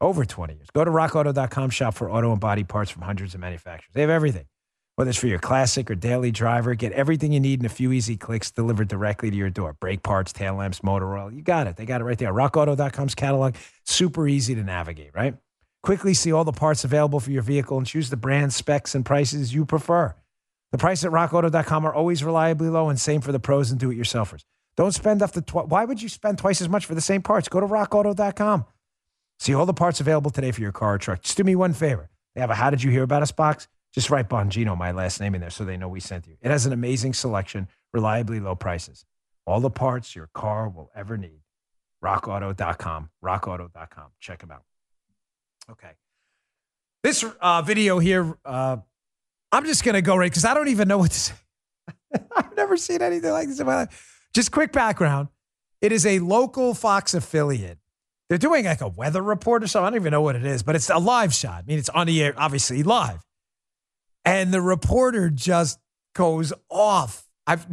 B: Over 20 years. Go to rockauto.com, shop for auto and body parts from hundreds of manufacturers. They have everything. Whether it's for your classic or daily driver, get everything you need in a few easy clicks delivered directly to your door. Brake parts, tail lamps, motor oil. You got it. They got it right there. RockAuto.com's catalog, super easy to navigate, right? Quickly see all the parts available for your vehicle and choose the brand, specs, and prices you prefer. The price at rockauto.com are always reliably low and same for the pros and do-it-yourselfers. Don't spend up to why would you spend twice as much for the same parts? Go to rockauto.com. See all the parts available today for your car or truck. Just do me one favor. They have a How Did You Hear About Us box. Just write Bongino, my last name, in there so they know we sent you. It has an amazing selection, reliably low prices. All the parts your car will ever need. RockAuto.com. RockAuto.com. Check them out. Okay. This uh, video here, uh, I'm just going to go right because I don't even know what to say. I've never seen anything like this in my life. Just quick background. It is a local Fox affiliate. They're doing like a weather report or something. I don't even know what it is, but it's a live shot. I mean, it's on the air, obviously live. And the reporter just goes off. I've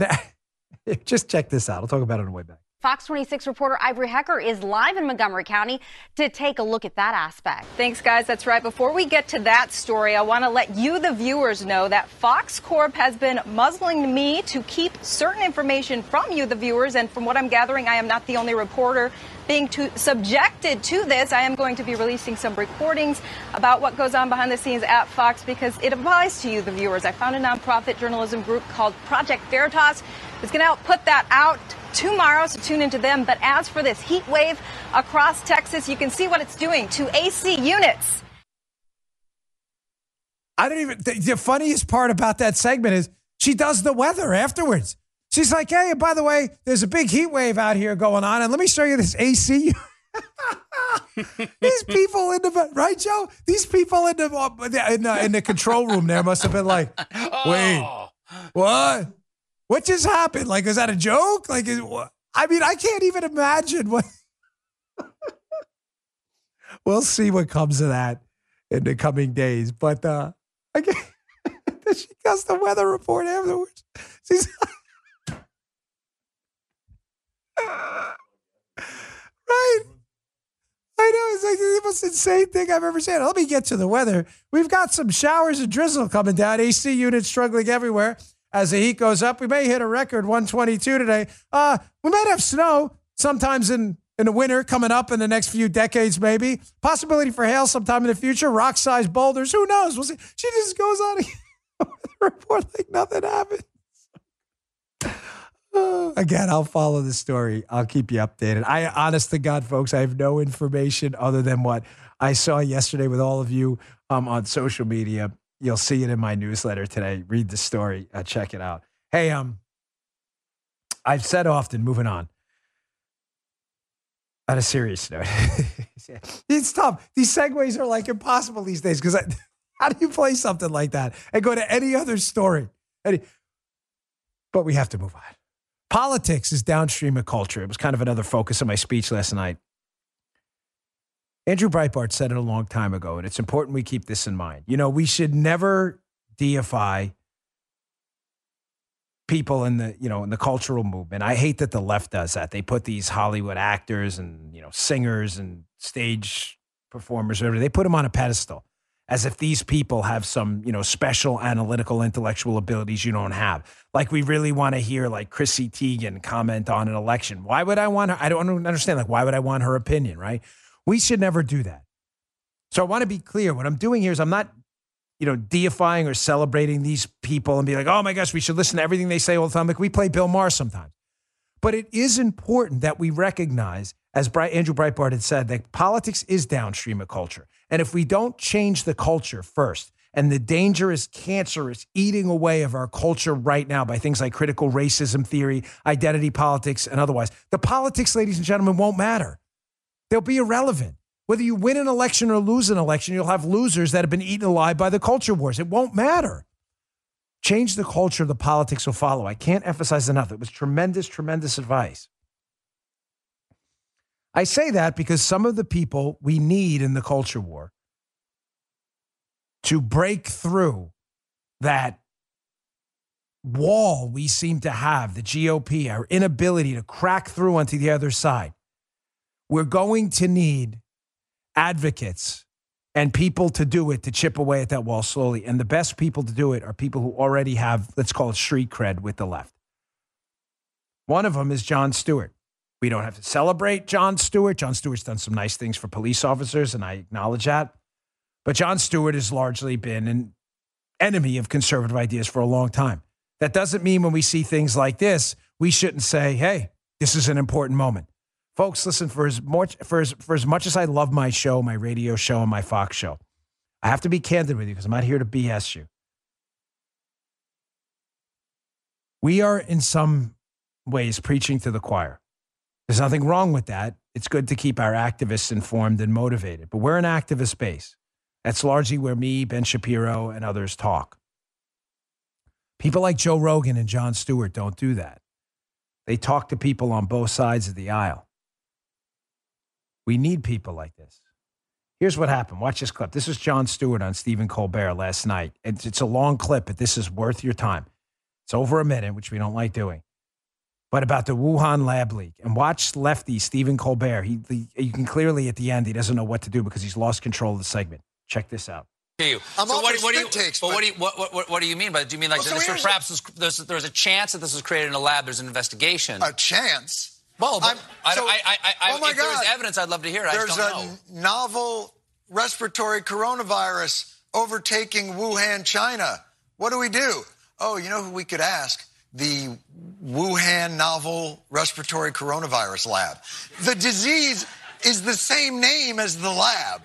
B: just check this out. I'll talk about it on the way back.
G: Fox 26 reporter Ivory Hecker is live in Montgomery County to take a look at that aspect.
H: Thanks, guys. That's right. Before we get to that story, I want to let you, the viewers, know that Fox Corp has been muzzling me to keep certain information from you, the viewers. And from what I'm gathering, I am not the only reporter being subjected to this. I am going to be releasing some recordings about what goes on behind the scenes at Fox because it applies to you, the viewers. I found a nonprofit journalism group called Project Veritas. It's going to help put that out tomorrow, so tune into them. But as for this heat wave across Texas, you can see what it's doing to AC units.
B: I don't even. The, the funniest part about that segment is she does the weather afterwards. She's like, "Hey, by the way, there's a big heat wave out here going on, and let me show you this AC." These people in the right, Joe. These people in the uh, in the, in the control room there must have been like, oh. "Wait,
C: Oh.
B: what? What just happened? Like, is that a joke? Like, is. I mean, I can't even imagine what. we'll see what comes of that in the coming days. But uh, I can't. she does the weather report afterwards. She's right. I know it's like the most insane thing I've ever seen. Let me get to the weather. We've got some showers and drizzle coming down. AC units struggling everywhere as the heat goes up. We may hit a record 122 today. Uh, we might have snow sometimes in in the winter coming up in the next few decades, maybe. Possibility for hail sometime in the future. Rock sized boulders. Who knows? We'll see. She just goes on a report like nothing happened. Again, I'll follow the story. I'll keep you updated. I, honest to God, folks, I have no information other than what I saw yesterday with all of you um, on social media. You'll see it in my newsletter today. Read the story. Uh, check it out. Hey, um, I've said often. Moving on. On a serious note, it's tough. These segues are like impossible these days because how do you play something like that and go to any other story? Any, but we have to move on. Politics is downstream of culture. It was kind of another focus of my speech last night. Andrew Breitbart said it a long time ago, and it's important we keep this in mind. You know, we should never deify people in the, you know, in the cultural movement. I hate that the left does that. They put these Hollywood actors and, you know, singers and stage performers, whatever, they put them on a pedestal as if these people have some, you know, special analytical intellectual abilities you don't have. Like we really want to hear like Chrissy Teigen comment on an election. Why would I want her? I don't understand. Like, why would I want her opinion, right? We should never do that. So I want to be clear. What I'm doing here is I'm not, you know, deifying or celebrating these people and be like, oh my gosh, we should listen to everything they say all the time. Like we play Bill Maher sometimes. But it is important that we recognize, as Andrew Breitbart had said, that politics is downstream of culture. And if we don't change the culture first, and the dangerous cancer is eating away of our culture right now by things like critical racism theory, identity politics, and otherwise, the politics, ladies and gentlemen, won't matter. They'll be irrelevant. Whether you win an election or lose an election, you'll have losers that have been eaten alive by the culture wars. It won't matter. Change the culture, the politics will follow. I can't emphasize enough. It was tremendous, tremendous advice. I say that because some of the people we need in the culture war to break through that wall we seem to have, the GOP, our inability to crack through onto the other side, we're going to need advocates and people to do it to chip away at that wall slowly. And the best people to do it are people who already have, let's call it street cred with the left. One of them is Jon Stewart. We don't have to celebrate Jon Stewart. Jon Stewart's done some nice things for police officers, and I acknowledge that. But Jon Stewart has largely been an enemy of conservative ideas for a long time. That doesn't mean when we see things like this, we shouldn't say, hey, this is an important moment. Folks, listen, for as much for as, for as much as I love my show, my radio show, and my Fox show, I have to be candid with you because I'm not here to BS you. We are in some ways preaching to the choir. There's nothing wrong with that. It's good to keep our activists informed and motivated, but we're an activist base. That's largely where me, Ben Shapiro, and others talk. People like Joe Rogan and Jon Stewart don't do that. They talk to people on both sides of the aisle. We need people like this. Here's what happened. Watch this clip. This is Jon Stewart on Stephen Colbert last night. It's, it's a long clip, but this is worth your time. It's over a minute, which we don't like doing. but about the Wuhan lab leak. And watch lefty Stephen Colbert. He, he, you can clearly at the end he doesn't know what to do because he's lost control of the segment. Check this out.
I: You.
J: I'm
I: so what, what do you,
J: spit takes,
I: but
J: but-
I: what do you what, what, what do you mean by? Do you mean like
J: Well, so
I: this perhaps was, there's, there's a chance that this was created in a lab? There's an investigation.
J: A chance.
I: Well,
J: I'm-
I: I,
J: so-
I: I, I, I,
J: oh my
I: if there was
J: God.
I: evidence, I'd love to hear it.
J: There's a
I: know.
J: novel respiratory coronavirus overtaking Wuhan, China. What do we do? Oh, you know who we could ask? The Wuhan novel respiratory coronavirus lab. The disease is the same name as the lab.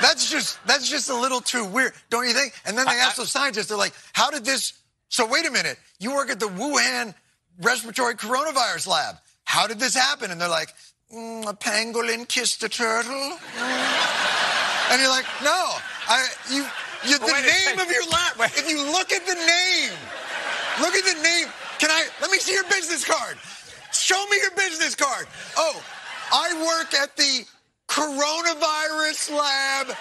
J: That's just that's just a little too weird, don't you think? And then they
I: I-
J: ask the scientists, they're like, "How did this?" So wait a minute, you work at the Wuhan respiratory coronavirus lab. How did this happen? And they're like, mm, "A pangolin kissed a turtle." Mm. And you're like, "No, I you." You, the
I: Wait
J: name
I: second.
J: of your lab.
I: Wait.
J: If you look at the name, look at the name. Can I? Let me see your business card. Show me your business card. Oh, I work at the coronavirus lab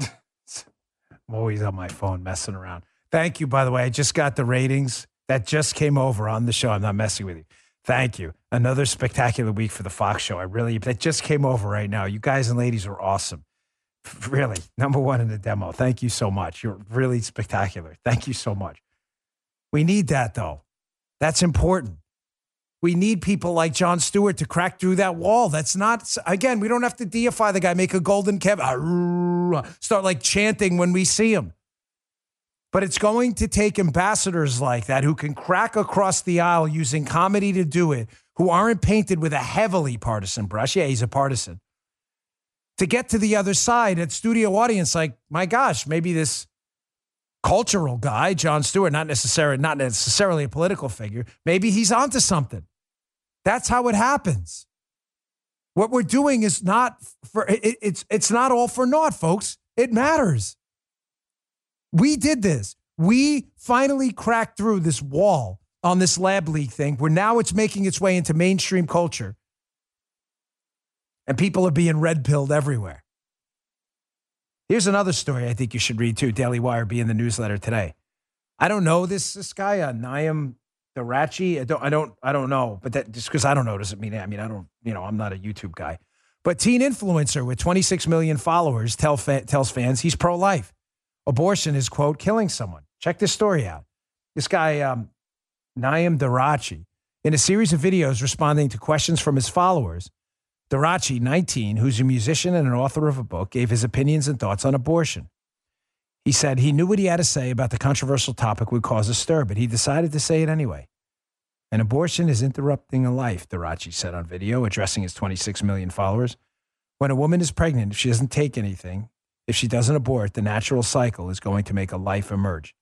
J: in.
B: I'm always on my phone messing around. Thank you, by the way. I just got the ratings that just came over on the show. I'm not messing with you. Thank you. Another spectacular week for the Fox show. I really, that just came over right now. You guys and ladies are awesome. Really, number one in the demo. Thank you so much. You're really spectacular. Thank you so much. We need that, though. That's important. We need people like Jon Stewart to crack through that wall. That's not, again, we don't have to deify the guy, make a golden Kevin, start like chanting when we see him. But it's going to take ambassadors like that who can crack across the aisle using comedy to do it, who aren't painted with a heavily partisan brush. Yeah, he's a partisan. To get to the other side at studio audience, like, my gosh, maybe this cultural guy, Jon Stewart, not necessarily not necessarily a political figure, maybe he's onto something. That's how it happens. What we're doing is not for it, it's it's not all for naught, folks. It matters. We did this. We finally cracked through this wall on this lab leak thing where now it's making its way into mainstream culture. And people are being red pilled everywhere. Here's another story I think you should read too. Daily Wire be in the newsletter today. I don't know this this guy, uh, Naim Darrechi. I don't I don't I don't know, but that just because I don't know doesn't mean I mean I don't you know I'm not a YouTube guy. But teen influencer with 26 million followers tell fa- tells fans he's pro life. Abortion is quote killing someone. Check this story out. This guy um, Naim Darrechi in a series of videos responding to questions from his followers. Darrechi, 19, who's a musician and an author of a book, gave his opinions and thoughts on abortion. He said he knew what he had to say about the controversial topic would cause a stir, but he decided to say it anyway. An abortion is interrupting a life, Darrechi said on video, addressing his 26 million followers. When a woman is pregnant, if she doesn't take anything, if she doesn't abort, the natural cycle is going to make a life emerge.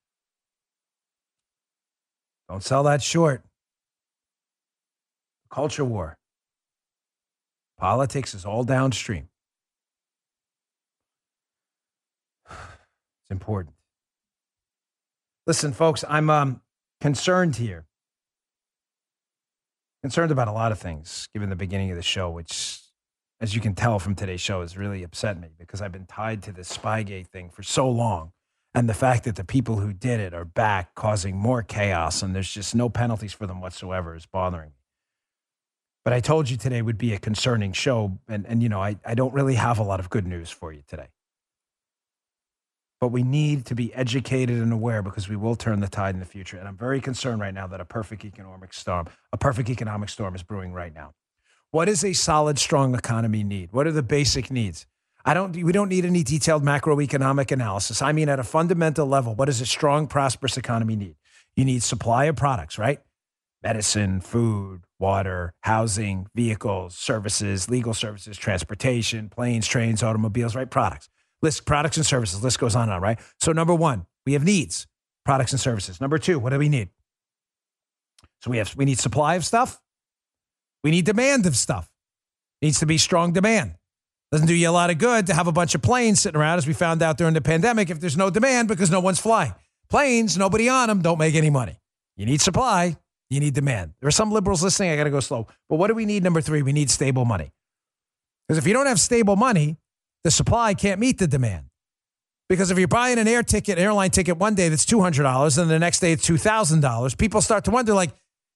B: Don't sell that short. Culture war. Politics is all downstream. It's important. Listen, folks, I'm um, concerned here. Concerned about a lot of things, given the beginning of the show, which, as you can tell from today's show, has really upset me because I've been tied to this Spygate thing for so long. And the fact that the people who did it are back causing more chaos and there's just no penalties for them whatsoever is bothering me. But I told you today would be a concerning show. And, and you know, I, I don't really have a lot of good news for you today. But we need to be educated and aware because we will turn the tide in the future. And I'm very concerned right now that a perfect economic storm, a perfect economic storm is brewing right now. What does a solid, strong economy need? What are the basic needs? I don't, we don't need any detailed macroeconomic analysis. I mean, at a fundamental level, what does a strong, prosperous economy need? You need supply of products, right? Medicine, food, water, housing, vehicles, services, legal services, transportation, planes, trains, automobiles, right? Products. List products and services. List goes on and on, right? So number one, we have needs, products and services. Number two, what do we need? So we have we need supply of stuff. We need demand of stuff. Needs to be strong demand. Doesn't do you a lot of good to have a bunch of planes sitting around, as we found out during the pandemic, if there's no demand because no one's flying. Planes, nobody on them, don't make any money. You need supply, you need demand. There are some liberals listening. I got to go slow. But what do we need? Number three, we need stable money. Because if you don't have stable money, the supply can't meet the demand. Because if you're buying an air ticket, airline ticket one day that's $200 and the next day it's $2,000, people start to wonder like,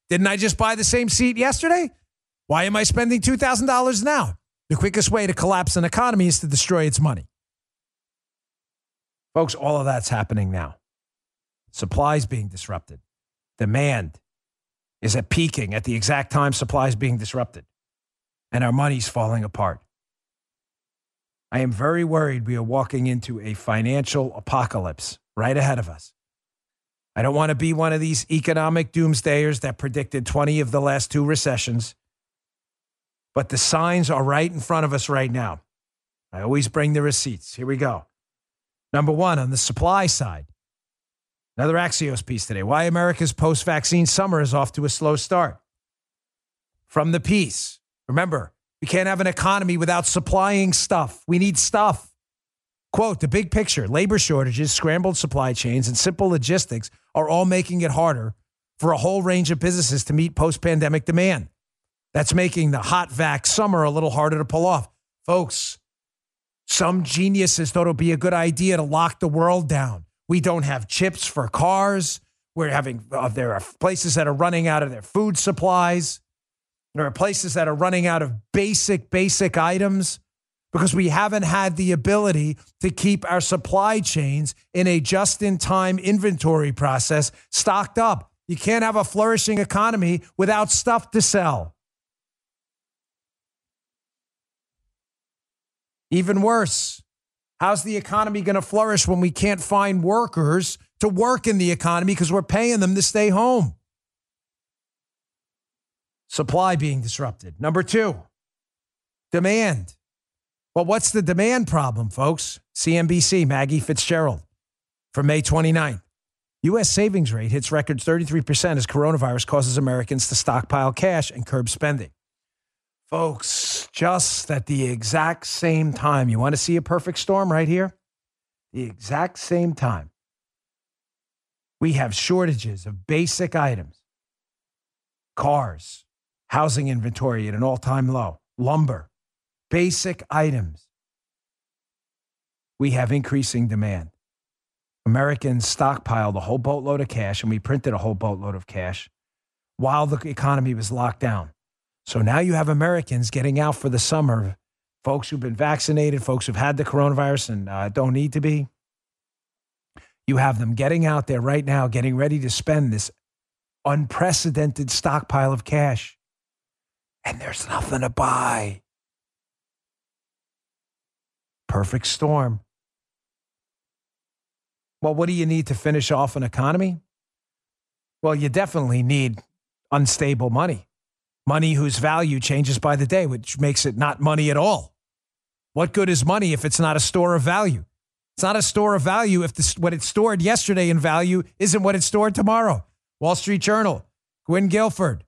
B: didn't I just buy the same seat yesterday? Why am I spending $2,000 now? The quickest way to collapse an economy is to destroy its money. Folks, all of that's happening now. Supplies being disrupted. Demand is at peaking at the exact time supply is being disrupted. And our money's falling apart. I am very worried we are walking into a financial apocalypse right ahead of us. I don't want to be one of these economic doomsdayers that predicted 20 of the last two recessions, but the signs are right in front of us right now. I always bring the receipts. Here we go. Number one, on the supply side, another Axios piece today why America's post vaccine summer is off to a slow start. From the piece, remember, we can't have an economy without supplying stuff. We need stuff. Quote The big picture labor shortages, scrambled supply chains, and simple logistics are all making it harder for a whole range of businesses to meet post pandemic demand. That's making the hot vac summer a little harder to pull off. Folks, some geniuses thought it would be a good idea to lock the world down. We don't have chips for cars. We're having, uh, there are places that are running out of their food supplies. There are places that are running out of basic, basic items because we haven't had the ability to keep our supply chains in a just in time inventory process stocked up. You can't have a flourishing economy without stuff to sell. Even worse, how's the economy going to flourish when we can't find workers to work in the economy because we're paying them to stay home? Supply being disrupted. Number two, demand. Well, what's the demand problem, folks? CNBC, Maggie Fitzgerald from May 29th. U.S. savings rate hits record 33% as coronavirus causes Americans to stockpile cash and curb spending. Folks, just at the exact same time, you want to see a perfect storm right here? The exact same time, we have shortages of basic items cars, housing inventory at an all time low, lumber, basic items. We have increasing demand. Americans stockpiled a whole boatload of cash and we printed a whole boatload of cash while the economy was locked down. So now you have Americans getting out for the summer, folks who've been vaccinated, folks who've had the coronavirus and uh, don't need to be. You have them getting out there right now, getting ready to spend this unprecedented stockpile of cash and there's nothing to buy. Perfect storm. Well, what do you need to finish off an economy? Well, you definitely need unstable money, money whose value changes by the day, which makes it not money at all. What good is money if it's not a store of value? It's not a store of value if this, what it stored yesterday in value isn't what it stored tomorrow. Wall Street Journal, Gwynn Guilford,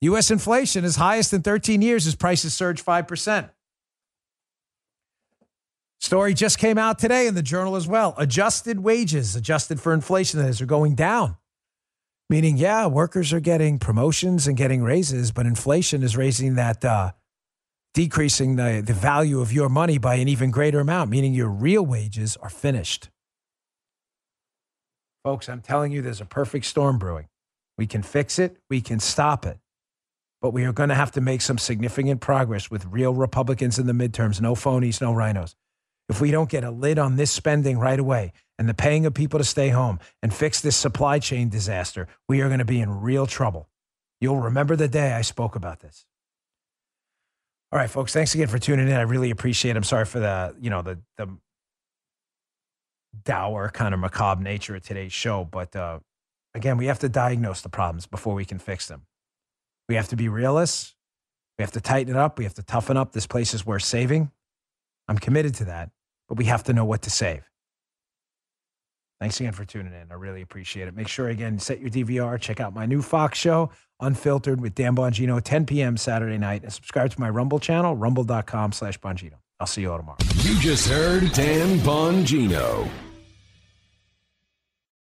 B: U.S. inflation is highest in 13 years as prices surge 5%. Story just came out today in the journal as well. Adjusted wages, adjusted for inflation, that is, are going down. Meaning, yeah, workers are getting promotions and getting raises, but inflation is raising that, uh, decreasing the, the value of your money by an even greater amount, meaning your real wages are finished. Folks, I'm telling you, there's a perfect storm brewing. We can fix it, we can stop it but we are going to have to make some significant progress with real Republicans in the midterms. No phonies, no RINOs. If we don't get a lid on this spending right away and the paying of people to stay home and fix this supply chain disaster, we are going to be in real trouble. You'll remember the day I spoke about this. All right, folks, thanks again for tuning in. I really appreciate it. I'm sorry for the, you know, the the dour kind of macabre nature of today's show, but uh, again, we have to diagnose the problems before we can fix them. We have to be realists. We have to tighten it up. We have to toughen up. This place is worth saving. I'm committed to that, but we have to know what to save. Thanks again for tuning in. I really appreciate it. Make sure, again, set your DVR. Check out my new Fox show, Unfiltered with Dan Bongino, 10 p.m. Saturday night. And subscribe to my Rumble channel, rumble.com slash Bongino. I'll see you all tomorrow.
A: You just heard Dan Bongino.